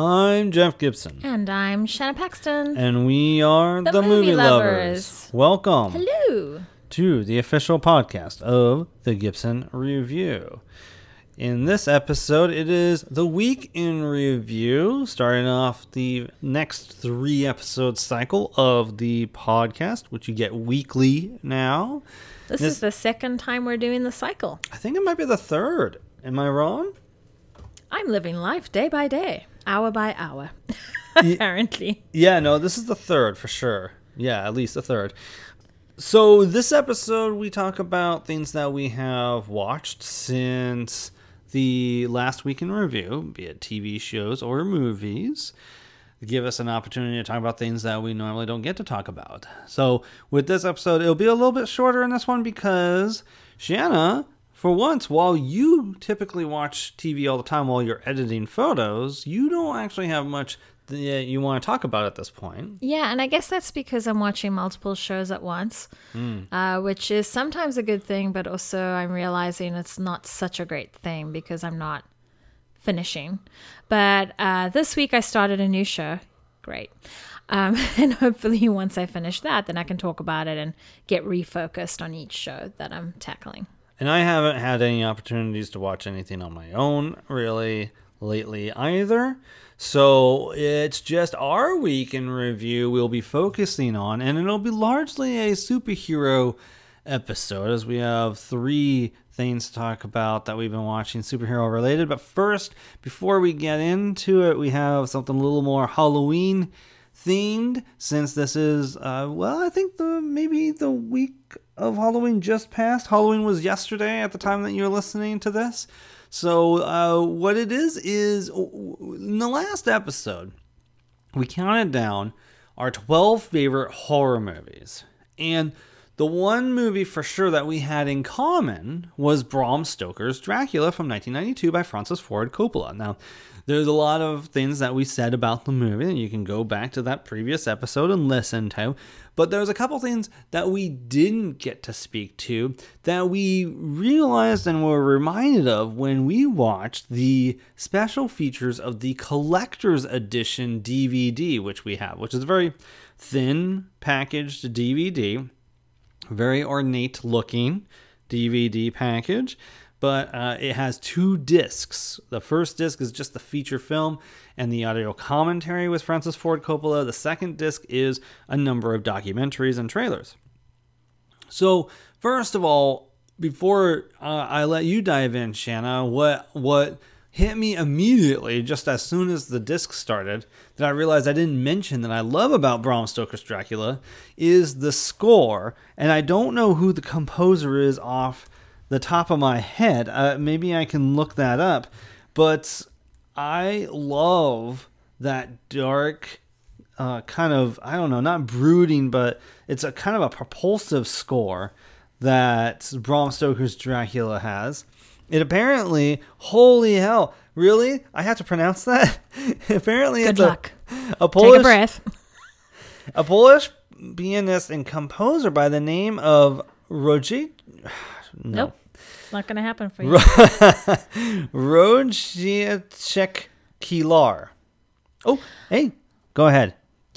I'm Jeff Gibson, And I'm Shanna Paxton. and we are the, The Movie, Movie lovers. Lovers. Welcome Hello. to the official podcast of the Gibson Review. In this episode, it is the week in review, starting off the next three episode cycle of the podcast, which you get weekly now. This This- is the second time we're doing the cycle. I think it might be the third. Am I wrong? I'm living life day by day, hour by hour. Apparently. Yeah, no, this is the third for sure. Yeah, at least the third. So, this episode, we talk about things that we have watched since the last week in review, be it TV shows or movies. Give us an opportunity to talk about things that we normally don't get to talk about. So, with this episode, it'll be a little bit shorter in this one because Shanna, for once, while you typically watch TV all the time while you're editing photos, you don't actually have much that you want to talk about at this point. Yeah, and I guess that's because I'm watching multiple shows at once, uh, which is sometimes a good thing, but also I'm realizing it's not such a great thing because I'm not finishing. But uh, this week I started a new show. Great. Um, and hopefully, once I finish that, then I can talk about it and get refocused on each show that I'm tackling. And I haven't had any opportunities to watch anything on my own really lately either. So it's just our week in review we'll be focusing on, and it'll be largely a superhero episode as we have three things to talk about that we've been watching superhero related. But first, before we get into it, we have something a little more Halloween themed since this is uh, well i think the maybe the week of halloween just passed. Halloween was yesterday at the time that you're listening to this. So uh, what it is is in the last episode we counted down our 12 favorite horror movies. And the one movie for sure that we had in common was Bram Stoker's Dracula from 1992 by Francis Ford Coppola. Now, there's a lot of things that we said about the movie, and you can go back to that previous episode and listen to. But there's a couple things that we didn't get to speak to that we realized and were reminded of when we watched the special features of the collector's edition DVD, which we have, which is a very thin packaged DVD very ornate looking DVD package, but uh, it has two discs. The first disc is just the feature film and the audio commentary with Francis Ford Coppola. The second disc is a number of documentaries and trailers. So, first of all, before uh, I let you dive in, Shanna, what what hit me immediately just as soon as the disc started that I realized I didn't mention that I love about Bram Stoker's Dracula is the score, and I don't know who the composer is off the top of my head. Uh, maybe I can look that up, but I love that dark uh, kind of I don't know, not brooding, but it's a kind of a propulsive score that Bram Stoker's Dracula has. It apparently, holy hell, really? I have to pronounce that. apparently, Good it's luck. A, a Take Polish a breath. a Polish pianist and composer by the name of Roger. No. Nope. It's not going to happen for you. Wojciech Kilar. Oh, hey, go ahead.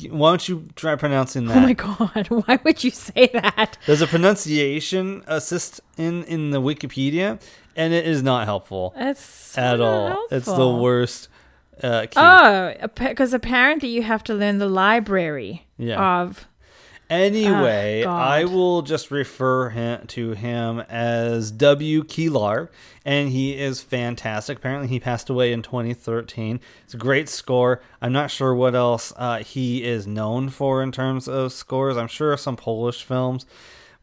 Why don't you try pronouncing that? Oh my god, why would you say that? There's a pronunciation assist in in the Wikipedia, and it is not helpful It's at all. It's the worst. Uh, key. Oh, because apparently you have to learn the library Yeah. of. Anyway, God. I will just refer him to him as W. Kilar, and he is fantastic. Apparently, he passed away in 2013. It's a great score. I'm not sure what else uh, he is known for in terms of scores. I'm sure some Polish films,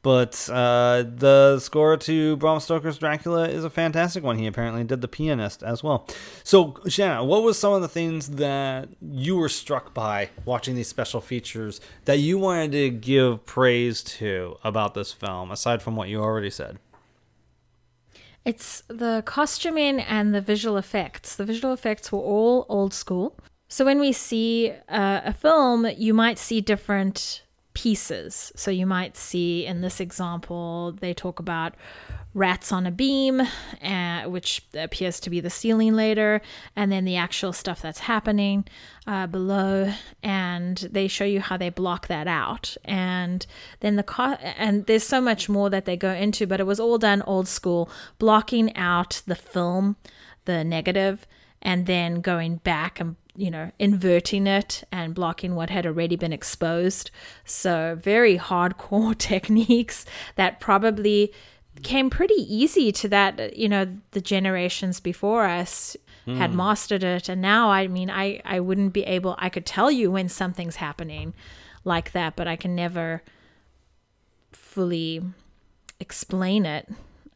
but uh, the score to Bram Stoker's Dracula is a fantastic one. He apparently did The Pianist as well. So, Shanna, what was some of the things that you were struck by watching these special features that you wanted to give praise to about this film, aside from what you already said? It's the costuming and the visual effects. The visual effects were all old school. So when we see uh, a film, you might see different pieces. So you might see in this example, they talk about rats on a beam, uh, which appears to be the ceiling later, and then the actual stuff that's happening uh, below, and they show you how they block that out, and then the and there's so much more that they go into, but it was all done old school, blocking out the film, the negative, and then going back and you know, inverting it and blocking what had already been exposed. So, very hardcore techniques that probably came pretty easy to that, you know, the generations before us had hmm. mastered it. And now, I mean, I, I wouldn't be able, I could tell you when something's happening like that, but I can never fully explain it.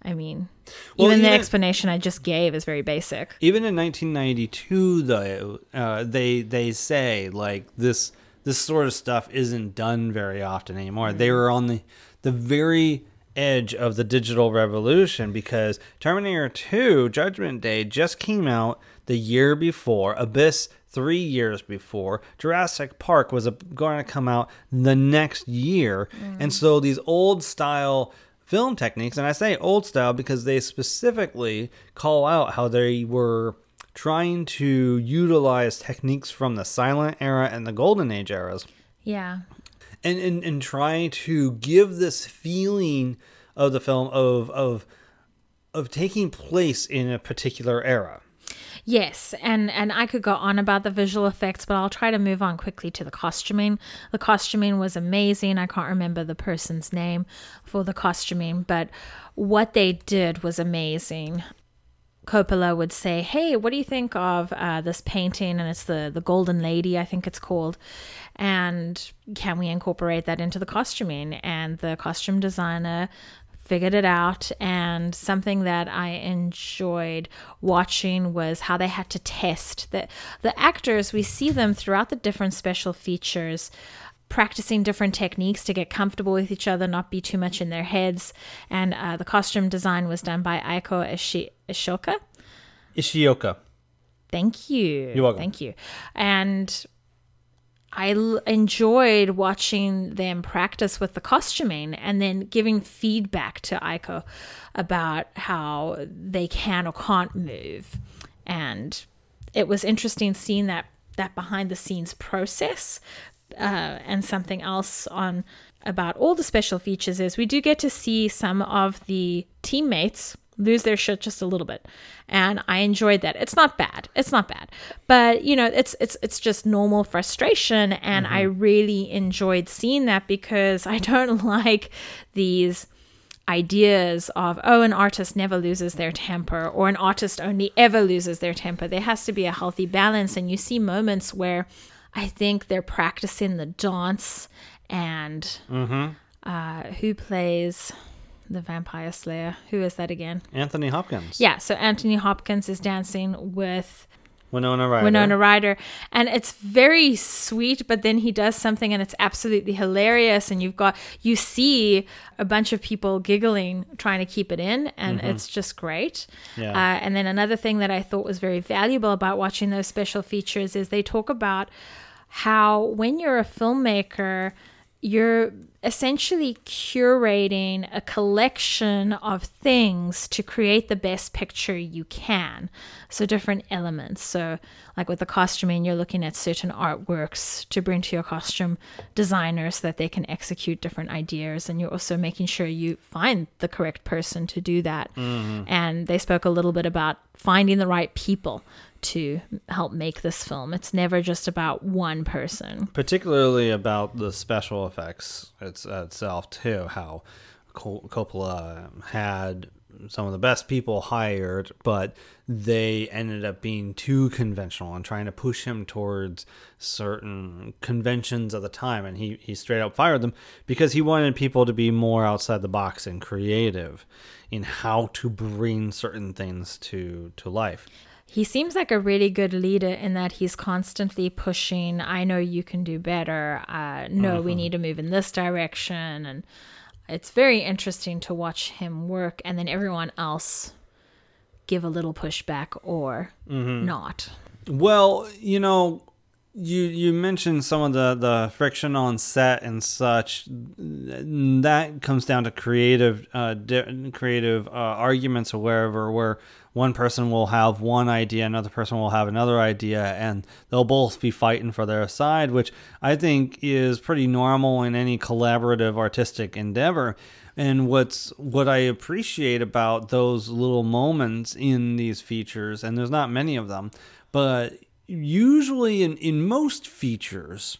I mean, Well, even the explanation I just gave is very basic. Even in 1992, though, uh, they they say like this this sort of stuff isn't done very often anymore. They were on the the very edge of the digital revolution because Terminator 2 Judgment Day just came out the year before, Abyss three years before, Jurassic Park was going to come out the next year, and so these old style film techniques, and I say old style because they specifically call out how they were trying to utilize techniques from the silent era and the golden age eras Yeah. and and, and try to give this feeling of the film of of of taking place in a particular era. Yes, and and I could go on about the visual effects, but I'll try to move on quickly to the costuming. The costuming was amazing. I can't remember the person's name for the costuming, but what they did was amazing. Coppola would say, "Hey, what do you think of uh, this painting?" And it's the the Golden Lady, I think it's called. And can we incorporate that into the costuming? And the costume designer figured it out and something that i enjoyed watching was how they had to test the the actors we see them throughout the different special features practicing different techniques to get comfortable with each other not be too much in their heads and uh, the costume design was done by aiko Ishi- ishoka Ishioka. Thank you. You're welcome. Thank you. And I l- enjoyed watching them practice with the costuming and then giving feedback to Aiko about how they can or can't move. And it was interesting seeing that that behind the scenes process. Uh, and something else on about all the special features is we do get to see some of the teammates lose their shit just a little bit. And i enjoyed that. It's not bad. It's not bad. But you know it's it's it's just normal frustration. And i really enjoyed seeing that because i don't like these ideas of oh an artist never loses their temper or an artist only ever loses their temper. There has to be a healthy balance. And you see moments where i think they're practicing the dance and uh, who plays the vampire slayer who is that again Anthony Hopkins. yeah so anthony hopkins is dancing with Winona Ryder. Winona Ryder. And it's very sweet, but then he does something and it's absolutely hilarious. And you've got, you see a bunch of people giggling, trying to keep it in, and it's just great. Yeah. Uh, and then another thing that I thought was very valuable about watching those special features is they talk about how when you're a filmmaker, you're essentially curating a collection of things to create the best picture you can. So, different elements. So, like with the costuming, you're looking at certain artworks to bring to your costume designers so that they can execute different ideas. And you're also making sure you find the correct person to do that. Mm-hmm. And they spoke a little bit about finding the right people to help make this film. It's never just about one person. particularly about the special effects it's, uh, itself too how coppola um, had some of the best people hired but they ended up being too conventional and trying to push him towards certain conventions of the time and he, he straight up fired them because he wanted people to be more outside the box and creative in how to bring certain things to to life He seems like a really good leader in that he's constantly pushing, I know you can do better. Uh, no, we need to move in this direction. And it's very interesting to watch him work and then everyone else give a little pushback or not. Well, you know, you you mentioned some of the the friction on set and such that comes down to creative uh, di- creative uh, arguments or wherever where one person will have one idea another person will have another idea and they'll both be fighting for their side which i think is pretty normal in any collaborative artistic endeavor. And what's what i appreciate about those little moments in these features and there's not many of them but usually in, in most features,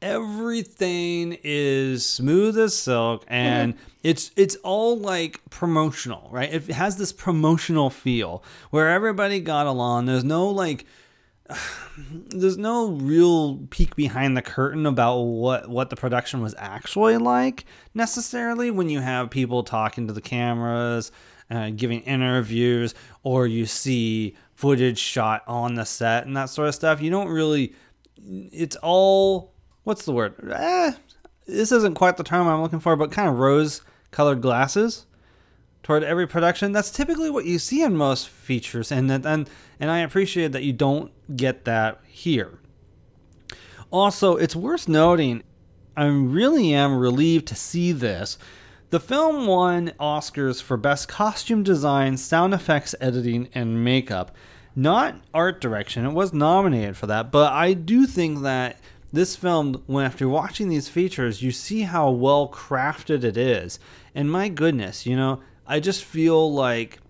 everything is smooth as silk and mm-hmm. it's it's all like promotional right it has this promotional feel where everybody got along there's no like there's no real peek behind the curtain about what what the production was actually like necessarily when you have people talking to the cameras uh, giving interviews or you see footage shot on the set and that sort of stuff. You don't really. It's all. What's the word? Eh, this isn't quite the term I'm looking for, but kind of rose colored glasses toward every production. That's typically what you see in most features, and and and I appreciate that you don't get that here. Also, it's worth noting, I really am relieved to see this. The film won Oscars for Best Costume Design, Sound Effects Editing, and Makeup not art direction. It was nominated for that, but I do think that this film, when after watching these features, you see how well crafted it is. And my goodness, you know, I just feel like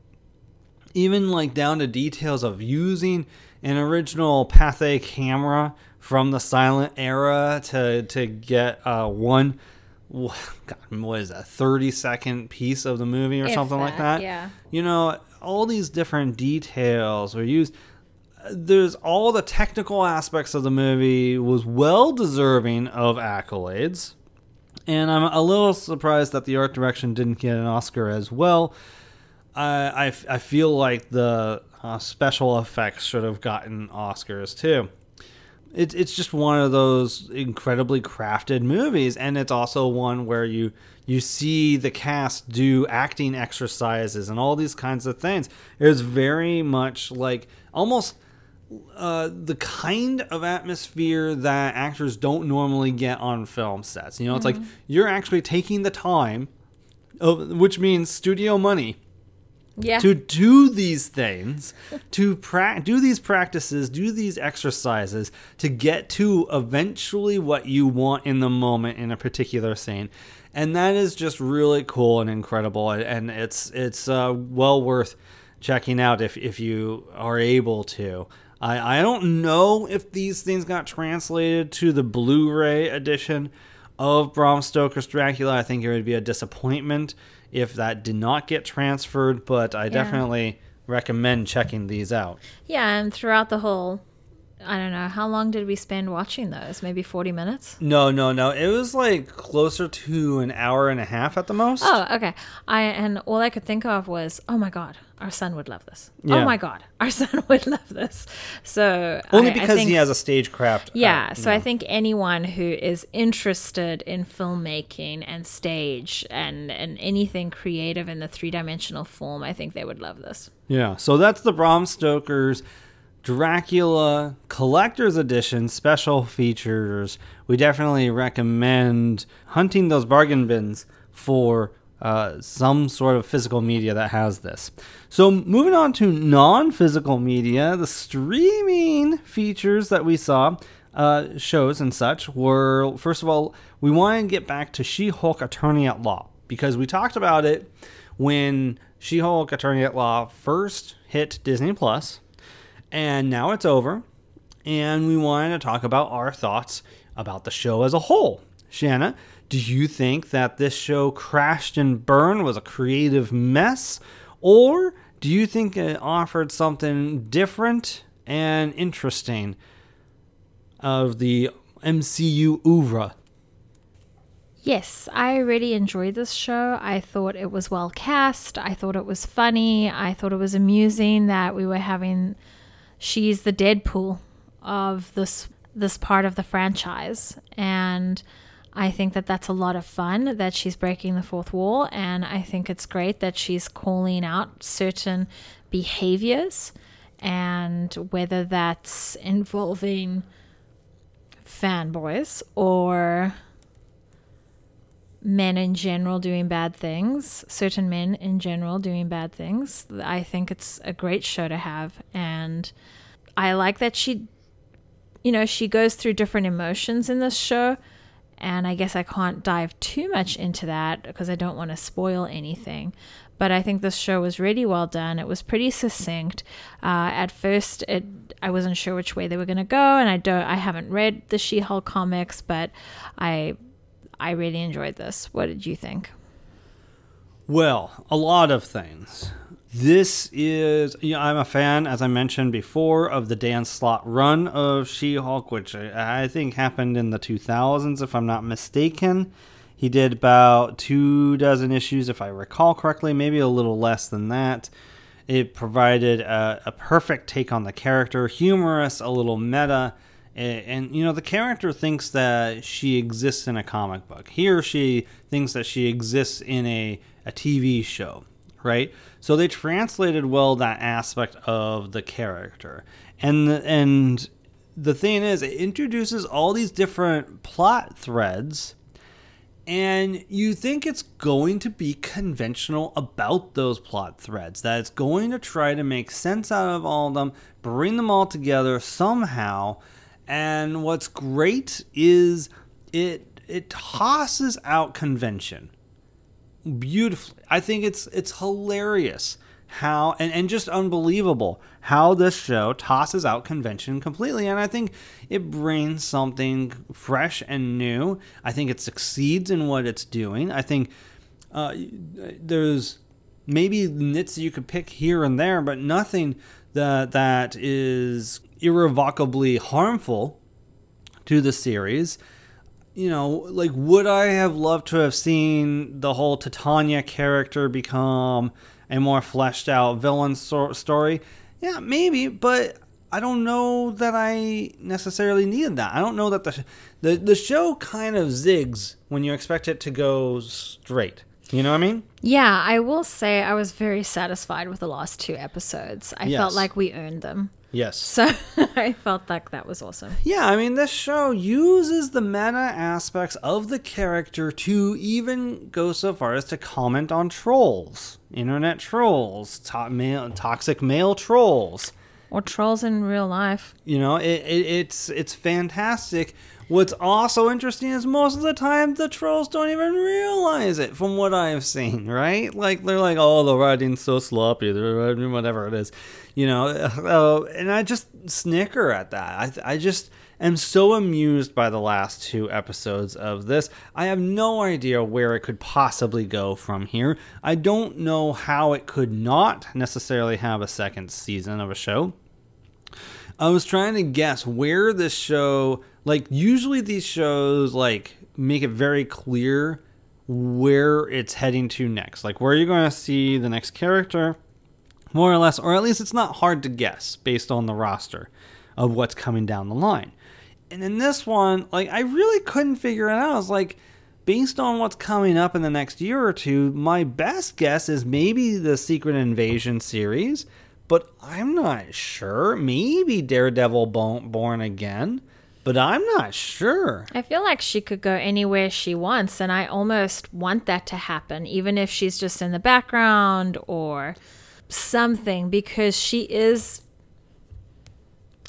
even like down to details of using an original Pathé camera from the silent era to to get uh, one God, what is that, 30 second piece of the movie or if something that, like that? Yeah. You know, all these different details were used. There's all the technical aspects of the movie was well deserving of accolades. And I'm a little surprised that the art direction didn't get an Oscar as well. I, I, feel like the uh, special effects should have gotten Oscars too it's it's just one of those incredibly crafted movies, and it's also one where you you see the cast do acting exercises and all these kinds of things. It's very much like almost uh, the kind of atmosphere that actors don't normally get on film sets. You know, it's mm-hmm. like you're actually taking the time, of, which means studio money yeah. to do these things, to pra- do these practices, do these exercises to get to eventually what you want in the moment in a particular scene. And that is just really cool and incredible and it's it's uh, well worth checking out if if you are able to. I I don't know if these things got translated to the Blu-ray edition of Bram Stoker's Dracula. I think it would be a disappointment if that did not get transferred, but I yeah. definitely recommend checking these out. Yeah, and throughout the whole I don't know, how long did we spend watching those? Maybe 40 minutes? No, no, no. It was like closer to an hour and a half at the most. Oh, okay. I and all I could think of was, "Oh my god, our son would love this. Oh yeah. Oh my god, our son would love this. So only I, because I think, he has a stagecraft. Yeah. Uh, so know. I think anyone who is interested in filmmaking and stage and and anything creative in the three dimensional form, I think they would love this. Yeah. So that's the Bram Stoker's Dracula Collector's Edition special features. We definitely recommend hunting those bargain bins for uh, some sort of physical media that has this. So, moving on to non physical media, the streaming features that we saw, uh, shows and such, were first of all, we want to get back to She Hulk Attorney at Law because we talked about it when She Hulk Attorney at Law first hit Disney Plus, and now it's over. And we wanted to talk about our thoughts about the show as a whole. Shanna, do you think that this show crashed and burned was a creative mess? Or do you think it offered something different and interesting of the MCU oeuvre? Yes, I really enjoyed this show. I thought it was well cast. I thought it was funny. I thought it was amusing that we were having she's the Deadpool of this this part of the franchise and I think that that's a lot of fun that she's breaking the fourth wall. And I think it's great that she's calling out certain behaviors and whether that's involving fanboys or men in general doing bad things, certain men in general doing bad things. I think it's a great show to have. And I like that she, you know, she goes through different emotions in this show. And I guess I can't dive too much into that because I don't want to spoil anything. But I think this show was really well done. It was pretty succinct. Uh, at first, it I wasn't sure which way they were going to go, and I don't I haven't read the She-Hulk comics, but I I really enjoyed this. What did you think? Well, a lot of things. This is, you know, I'm a fan, as I mentioned before, of the Dan Slott run of She Hulk, which I think happened in the 2000s, if I'm not mistaken. He did about two dozen issues, if I recall correctly, maybe a little less than that. It provided a, a perfect take on the character, humorous, a little meta, and, and, you know the character thinks that she exists in a comic book he or she thinks that she exists in a, a tv show right? So they translated well that aspect of the character. And the, and the thing is it introduces all these different plot threads and you think it's going to be conventional about those plot threads that it's going to try to make sense out of all of them bring them all together somehow. And what's great is it it tosses out convention beautifully. I think it's it's hilarious how and, and just unbelievable how this show tosses out convention completely and i think it brings something fresh and new i think it succeeds in what it's doing i think uh, there's maybe nits you could pick here and there but nothing that that is irrevocably harmful to the series. You know, like would I have loved to have seen the whole Titania character become a more fleshed out villain so- story? Yeah, maybe, but I don't know that I necessarily needed that. I don't know that the the the show kind of zigs when you expect it to go straight. You know what I mean? Yeah, I will say I was very satisfied with the last two episodes. I Yes. felt like we earned them. Yes. So I felt like that was awesome. Yeah, I mean, this show uses the meta aspects of the character to even go so far as to comment on trolls, internet trolls, to- male, toxic male trolls. Or trolls in real life. You know, it, it, it's it's fantastic. What's also interesting is most of the time the trolls don't even realize it, from what I've seen. Right? Like they're like, "Oh, the writing's so sloppy," whatever it is, you know. Uh, and I just snicker at that. I I just am so amused by the last two episodes of this. I have no idea where it could possibly go from here. I don't know how it could not necessarily have a second season of a show. I was trying to guess where this show like usually these shows like make it very clear where it's heading to next. Like where you're going to see the next character more or less or at least it's not hard to guess based on the roster of what's coming down the line. And in this one, like I really couldn't figure it out. I was like based on what's coming up in the next year or two, my best guess is maybe the Secret Invasion series, but I'm not sure. Maybe Daredevil Bo- Born Again, but I'm not sure. I feel like she could go anywhere she wants, and I almost want that to happen, even if she's just in the background or something, because she is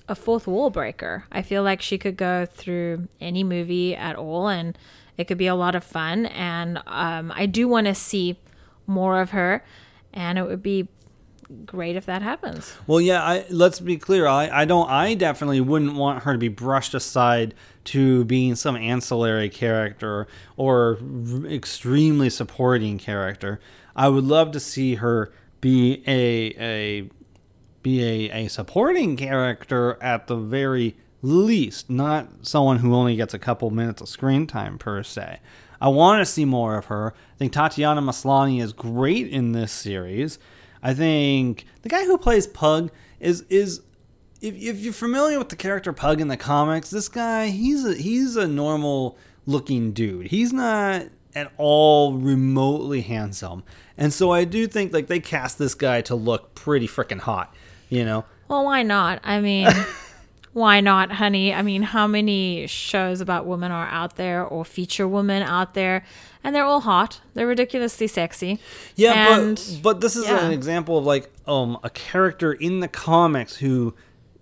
a fourth wall breaker. I feel like she could go through any movie at all, and it could be a lot of fun. And um, I do want to see more of her, and it would be great if that happens. Well, yeah. I, let's be clear. I, I don't. I definitely wouldn't want her to be brushed aside to being some ancillary character or extremely supporting character. I would love to see her be a a be a, a supporting character at the very least, not someone who only gets a couple minutes of screen time per se. I want to see more of her. I think Tatiana Maslany is great in this series. I think the guy who plays Pug is is if, if you're familiar with the character Pug in the comics, this guy he's a he's a normal looking dude. He's not at all remotely handsome. And so I do think like they cast this guy to look pretty freaking hot, you know. Well, why not? I mean, Why not, honey? I mean, how many shows about women are out there or feature women out there? And they're all hot. They're ridiculously sexy. Yeah, And- but but this is yeah. an example of like um a character in the comics who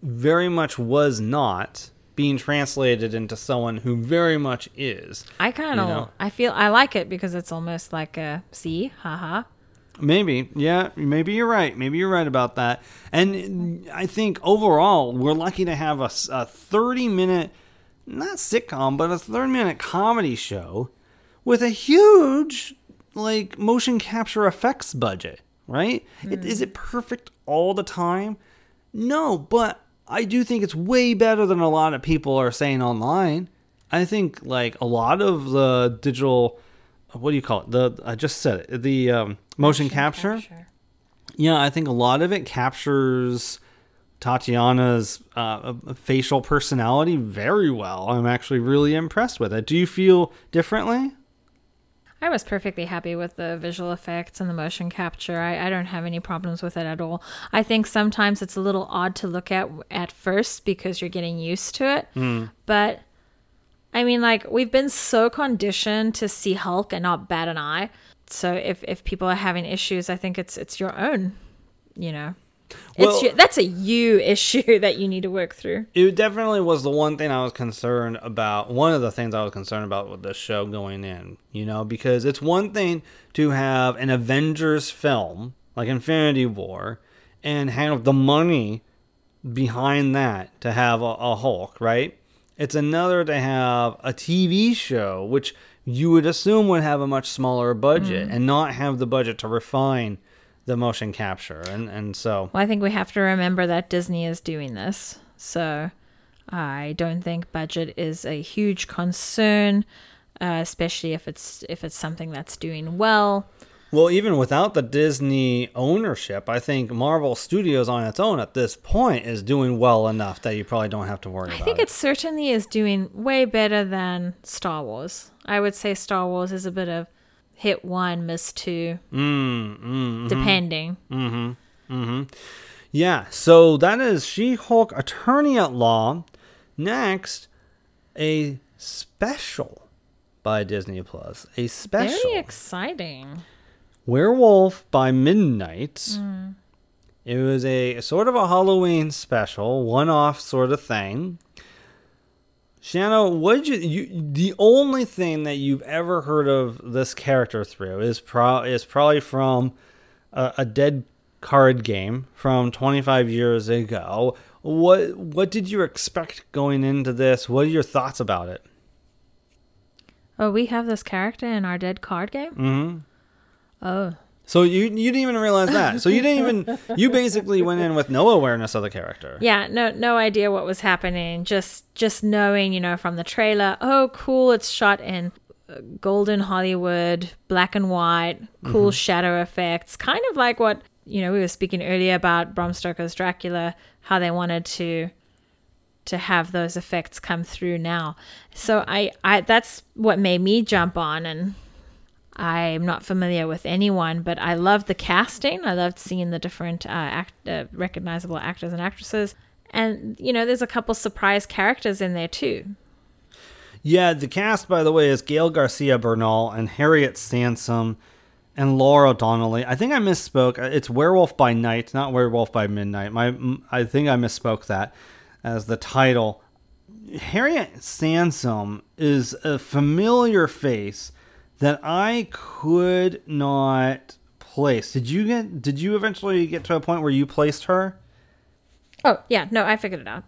very much was not being translated into someone who very much is. I kind of, You know? I feel, I like it because it's almost like a, see, haha. Maybe, yeah, maybe you're right. Maybe you're right about that. And I think overall, we're lucky to have a 30 minute, not sitcom, but a 30 minute comedy show with a huge, like, motion capture effects budget, right? It, hmm. is it perfect all the time? No, but I do think it's way better than a lot of people are saying online. I think, like, a lot of the digital what do you call it? The I just said it. The um, motion, capture. Yeah, I think a lot of it captures Tatiana's uh, facial personality very well. I'm actually really impressed with it. Do you feel differently? I was perfectly happy with the visual effects and the motion capture. I, I don't have any problems with it at all. I think sometimes it's a little odd to look at at first because you're getting used to it. But I mean, like we've been so conditioned to see Hulk and not bat an eye. So if if people are having issues, I think it's it's your own. You know, Well- it's your, that's a you issue that you need to work through. It definitely was the one thing I was concerned about. One of the things I was concerned about with this show going in, you know, because it's one thing to have an Avengers film like Infinity War and have the money behind that to have a, a Hulk, right? It's another to have a TV show, which you would assume would have a much smaller budget and not have the budget to refine the motion capture. And, and so, Well, I think we have to remember that Disney is doing this. So I don't think budget is a huge concern, uh, especially if it's if it's something that's doing well. Well, even without the Disney ownership, I think Marvel Studios on its own at this point is doing well enough that you probably don't have to worry I think it. it certainly is doing way better than Star Wars. I would say Star Wars is a bit of hit one, miss two, Mm, mm, depending. yeah, so that is She Hulk Attorney at Law. Next, a special by Disney Plus. A special. Very exciting. Werewolf by Midnight. It was a sort of a Halloween special, one-off sort of thing. Shanna, what you, you? The only thing that you've ever heard of this character through is pro is probably from a, a dead card game from 25 years ago. What what did you expect going into this? What are your thoughts about it? Oh, we have this character in our dead card game? hmm Oh. So you you didn't even realize that. So you didn't even you basically went in with no awareness of the character. Yeah, no no idea what was happening. Just just knowing, you know, from the trailer, oh cool, it's shot in uh, golden Hollywood, black and white, cool shadow effects, kind of like what, you know, we were speaking earlier about Bram Stoker's Dracula, how they wanted to to have those effects come through now. So I I that's what made me jump on and I'm not familiar with anyone, but I loved the casting. I loved seeing the different uh, act, uh, recognizable actors and actresses. And, you know, there's a couple surprise characters in there too. Yeah, the cast by the way is Gael Garcia Bernal and Harriet Sansom and Laura Donnelly. I think I misspoke. It's Werewolf by Night, not Werewolf by Midnight. My I think I misspoke that as the title. Harriet Sansom is a familiar face that I could not place. Did you get did you eventually get to a point where you placed her? Oh, yeah, no, I figured it out.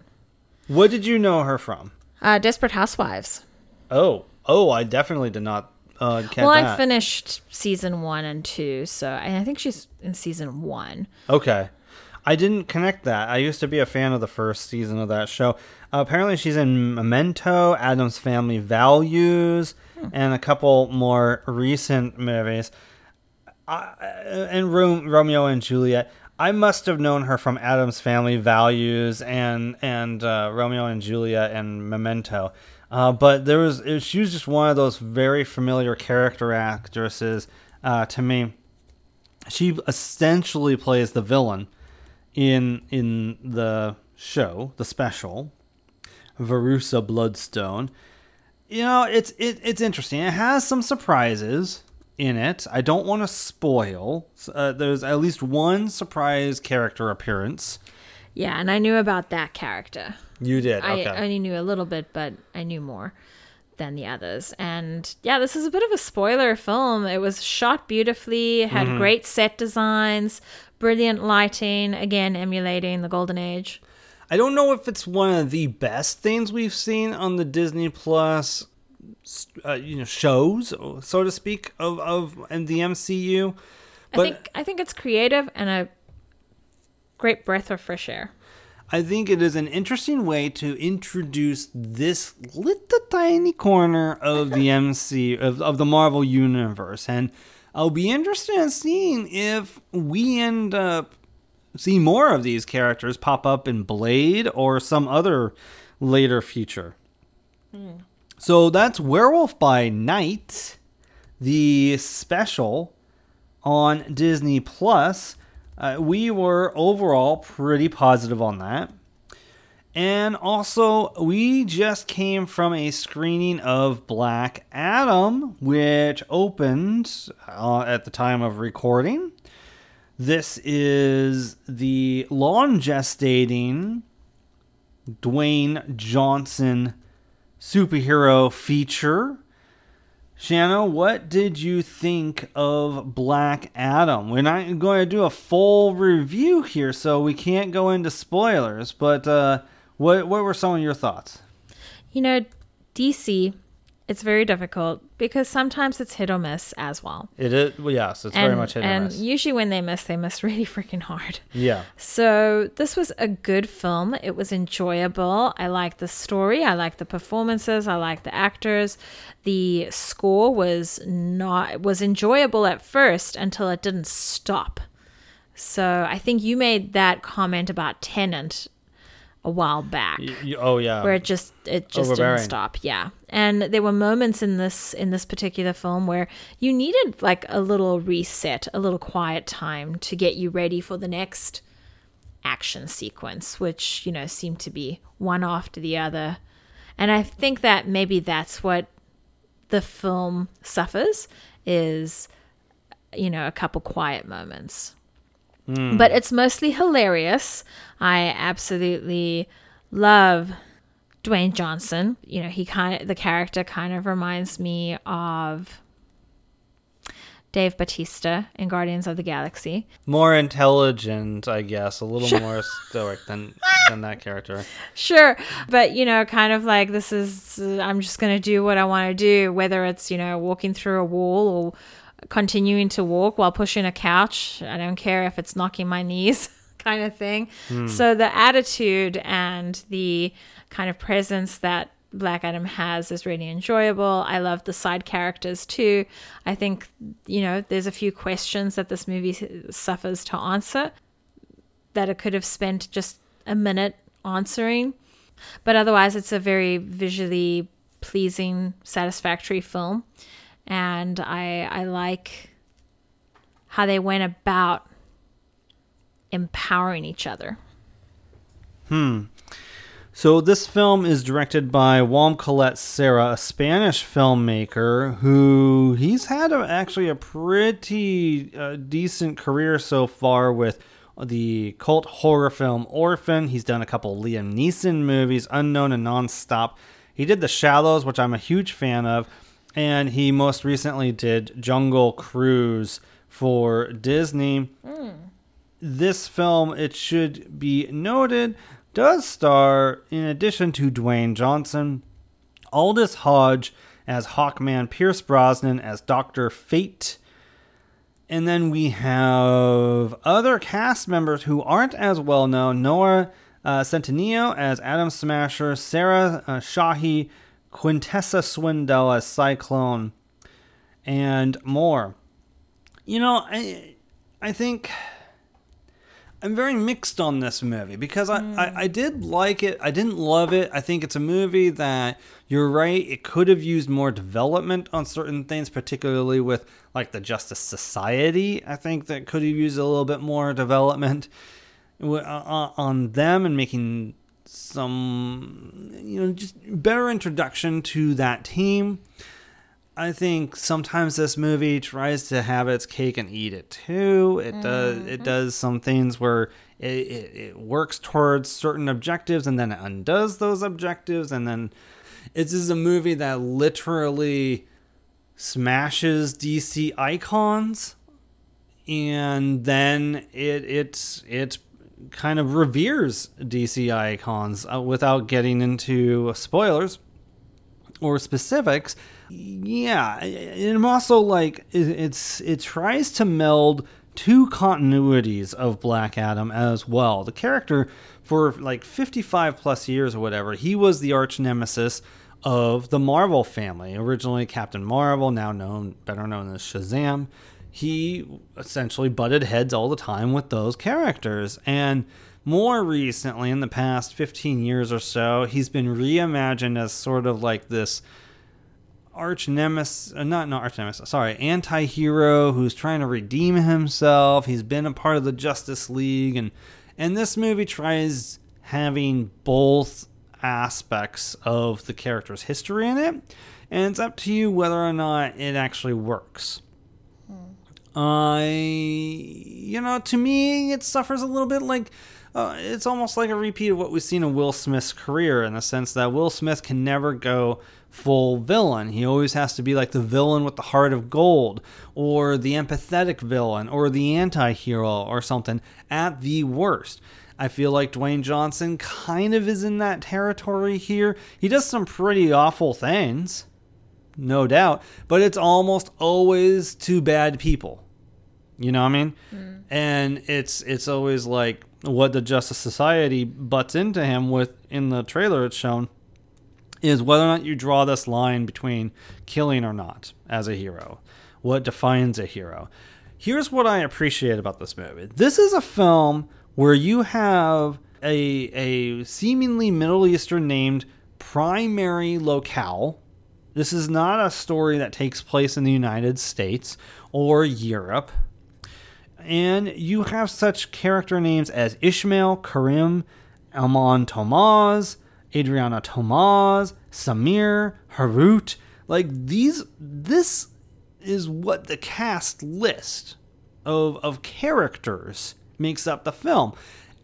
What did you know her from? Uh, Desperate Housewives. Oh, oh, I definitely did not uh, well, that. I finished season one and two, so I think she's in season one. Okay. I didn't connect that. I used to be a fan of the first season of that show. Uh, apparently, she's in Memento, Addams Family Values, and a couple more recent movies. I, and Ro- Romeo and Juliet. I must have known her from Addams Family Values and and uh, Romeo and Juliet and Memento. Uh, but there was she was just one of those very familiar character actresses uh, to me. She essentially plays the villain in in the show, the special. Verussa Bloodstone. You know, it's it, it's interesting. It has some surprises in it. I don't want to spoil. Uh, there's at least one surprise character appearance. Yeah, and I knew about that character. You did. Okay. I only knew a little bit, but I knew more than the others. And yeah, this is a bit of a spoiler film. It was shot beautifully, had Mm-hmm. great set designs, brilliant lighting, again emulating the golden age. I don't know if it's one of the best things we've seen on the Disney Plus, uh, you know, shows, so to speak, of of and the MCU. But I think I think it's creative and a great breath of fresh air. I think it is an interesting way to introduce this little tiny corner of the MC of, of the Marvel universe, and I'll be interested in seeing if we end up seeing more of these characters pop up in Blade or some other later future. So that's Werewolf by Night, the special on Disney Plus. Uh, we were overall pretty positive on that. And also, we just came from a screening of Black Adam, which opened uh, at the time of recording. This is the long gestating Dwayne Johnson superhero feature. Shanna, what did you think of Black Adam? We're not going to do a full review here, so we can't go into spoilers. But uh, what what were some of your thoughts? You know, DC, it's very difficult because sometimes it's hit or miss as well. It is well, yes, it's very much hit and and miss. And usually when they miss, they miss really freaking hard. Yeah, So this was a good film. It was enjoyable. I liked the story. I liked the performances. I liked the actors. The score was not was enjoyable at first until it didn't stop. So I think you made that comment about Tenet a while back. Y- oh yeah, where it just it just didn't stop yeah. And there were moments in this in this particular film where you needed like a little reset a little quiet time to get you ready for the next action sequence which you know seemed to be one after the other. And i think that maybe that's what the film suffers is you know a couple quiet moments Mm. but it's mostly hilarious. I absolutely love Dwayne Johnson. You know, he kind of the character kind of reminds me of Dave Bautista in Guardians of the Galaxy. more intelligent, I guess, a little more stoic than than that character. Sure, but you know, kind of like this is I'm just going to do what I want to do whether it's, you know, walking through a wall or continuing to walk while pushing a couch. I don't care if it's knocking my knees kind of thing. Hmm. So the attitude and the kind of presence that Black Adam has is really enjoyable. I love the side characters too. I think, you know, there's a few questions that this movie suffers to answer that it could have spent just a minute answering. But otherwise, it's a very visually pleasing, satisfactory film. And I, I like how they went about empowering each other. Hmm. So this film is directed by Juan Collet-Serra, a Spanish filmmaker who he's had a, actually a pretty uh, decent career so far with the cult horror film Orphan. He's done a couple Liam Neeson movies, Unknown and Nonstop. He did The Shallows, which I'm a huge fan of, and he most recently did Jungle Cruise for Disney this film, it should be noted, does star, in addition to Dwayne Johnson, Aldis Hodge as Hawkman, Pierce Brosnan as Dr. Fate. And then we have other cast members who aren't as well known Noah uh, Centineo as Atom Smasher, Sarah uh, Shahi, Quintessa Swindell as Cyclone, and more. You know, I, I think. I'm very mixed on this movie because I, I, I did like it. I didn't love it. I think it's a movie that you're right. It could have used more development on certain things, particularly with like the Justice Society. I think that could have used a little bit more development uh, uh, on them and making some you know just better introduction to that team. I think sometimes this movie tries to have its cake and eat it too. It does it mm-hmm. does some things where it, it, it works towards certain objectives and then it undoes those objectives and then it's just a movie that literally smashes DC icons and then it it it kind of reveres DC icons uh, without getting into spoilers or specifics. Yeah, and I'm also like it's it tries to meld two continuities of Black Adam as well. The character for like 55 plus years or whatever, he was the arch nemesis of the Marvel family. Originally Captain Marvel, now known better known as Shazam. He essentially butted heads all the time with those characters and more recently in the past 15 years or so, he's been reimagined as sort of like this arch nemesis, uh, not not arch nemesis, sorry, anti-hero who's trying to redeem himself. He's been a part of the Justice League, and and this movie tries having both aspects of the character's history in it, and it's up to you whether or not it actually works. I, you know, to me, it suffers a little bit like uh, it's almost like a repeat of what we've seen in Will Smith's career in the sense that Will Smith can never go full villain. He always has to be like the villain with the heart of gold, or the empathetic villain, or the anti hero, or something at the worst. I feel like Dwayne Johnson kind of is in that territory here. He does some pretty awful things, no doubt, but it's almost always to bad people. You know what I mean? Mm. And it's it's always like what the Justice Society butts into him with in the trailer it's shown is whether or not you draw this line between killing or not as a hero. What defines a hero? Here's what I appreciate about this movie. This is a film where you have a a seemingly Middle Eastern named primary locale. This is not a story that takes place in the United States or Europe and you have such character names as Ishmael, Karim, Amon Tomaz, Adriana Tomaz, Samir, Hurut. Like these, this is what the cast list of of characters makes up the film,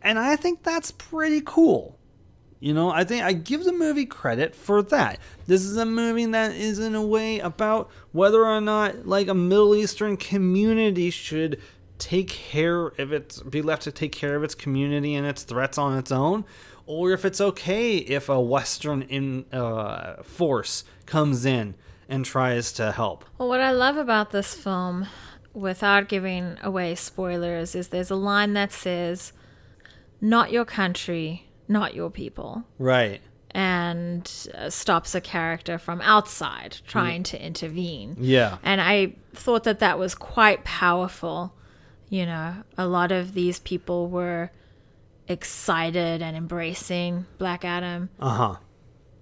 and I think that's pretty cool. You know, I think I give the movie credit for that. This is a movie that is in a way about whether or not like a Middle Eastern community should take care of its be left to take care of its community and its threats on its own or if it's okay if a western in uh, force comes in and tries to help well what i love about this film without giving away spoilers is there's a line that says not your country not your people right and uh, stops a character from outside trying to intervene yeah and i thought that that was quite powerful you know, a lot of these people were excited and embracing Black Adam. Uh huh.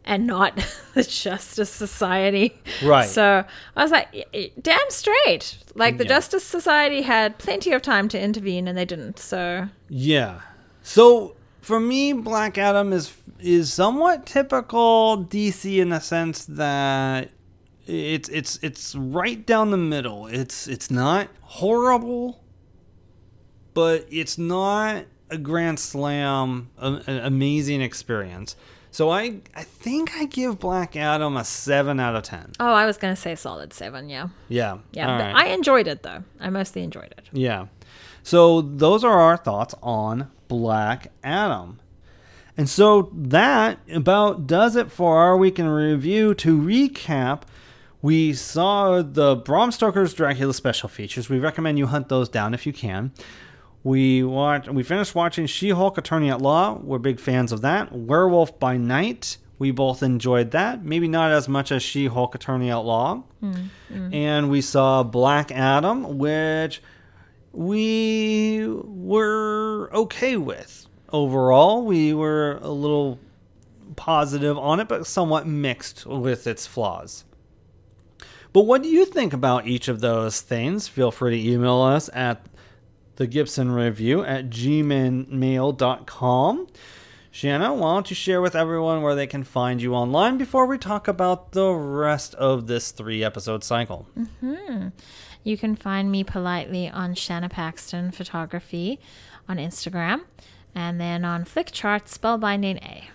And not the Justice Society. Right. So I was like, damn straight. Like the yeah. Justice Society had plenty of time to intervene and they didn't. So. Yeah. So for me, Black Adam is is somewhat typical DC in the sense that it's it's it's right down the middle. It's it's not horrible but it's not a grand slam, an amazing experience. So I I think I give Black Adam a seven out of ten. Oh, I was gonna say solid seven. Yeah. Yeah. Yeah. Right. I enjoyed it though. I mostly enjoyed it. Yeah. So those are our thoughts on Black Adam. And so that about does it for our week in review. To recap, we saw the Bram Stoker's Dracula special features. We recommend you hunt those down if you can. We watched. We finished watching She-Hulk: Attorney at Law. We're big fans of that. Werewolf by Night. We both enjoyed that. Maybe not as much as She-Hulk: Attorney at Law. Mm, mm. And we saw Black Adam, which we were okay with overall. We were a little positive on it, but somewhat mixed with its flaws. But what do you think about each of those things? Feel free to email us at the Gibson Review at gmail.com. Shanna, why don't you share with everyone where they can find you online before we talk about the rest of this three episode cycle? Mm-hmm. You can find me politely on Shanna Paxton Photography on Instagram and then on Flickchart Spellbinding A.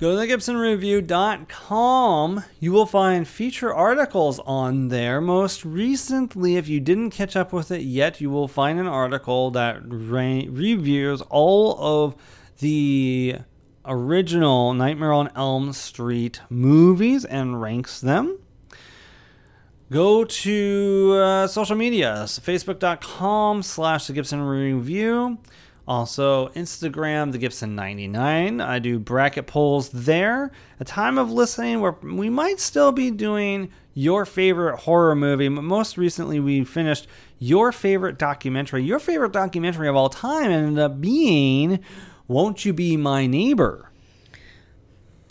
Go to thegibsonreview.com. You will find feature articles on there. Most recently, if you didn't catch up with it yet, you will find an article that re- reviews all of the original Nightmare on Elm Street movies and ranks them. Go to uh, social media, facebook.com slash the Gibson Review. Also, Instagram, the Gibson 99. I do bracket polls there. A time of listening, where we might still be doing your favorite horror movie. But most recently, we finished your favorite documentary. Your favorite documentary of all time ended up being Won't You Be My Neighbor?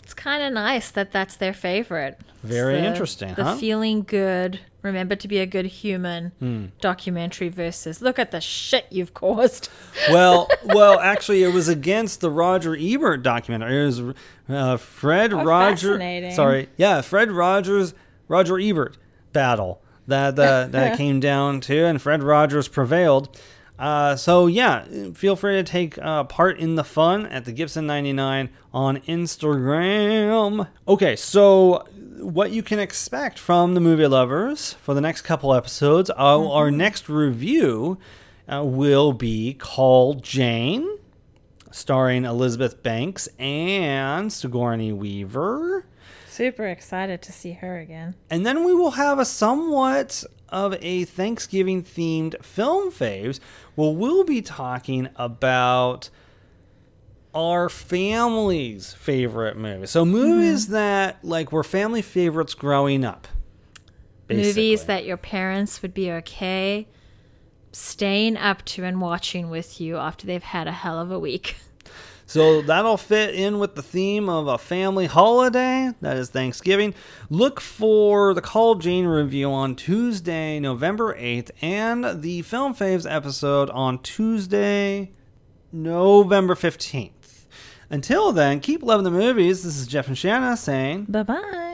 It's kind of nice that that's their favorite. Very the- interesting, The huh? feeling good, remember to be a good human Hmm. documentary versus look at the shit you've caused. well, well, actually, it was against the Roger Ebert documentary. It was uh, Fred Oh, Roger. Sorry, yeah, Fred Rogers, Roger Ebert battle that that, that came down to, and Fred Rogers prevailed. Uh, so yeah, feel free to take uh, part in the fun at the Gibson 99 on Instagram. Okay, so what you can expect from the movie lovers for the next couple episodes. Uh, Our next review uh, will be Call Jane, starring Elizabeth Banks and Sigourney Weaver. Super excited to see her again. And then we will have a somewhat of a Thanksgiving themed film faves where we'll be talking about our family's favorite movies. So movies mm-hmm. that like were family favorites growing up. Movies that your parents would be okay staying up to and watching with you after they've had a hell of a week. So that'll fit in with the theme of a family holiday. That is Thanksgiving. Look for the Call Jane review on Tuesday, November 8th, and the Film Faves episode on Tuesday, November 15th. Until then, keep loving the movies. This is Jeff and Shanna saying. Bye bye.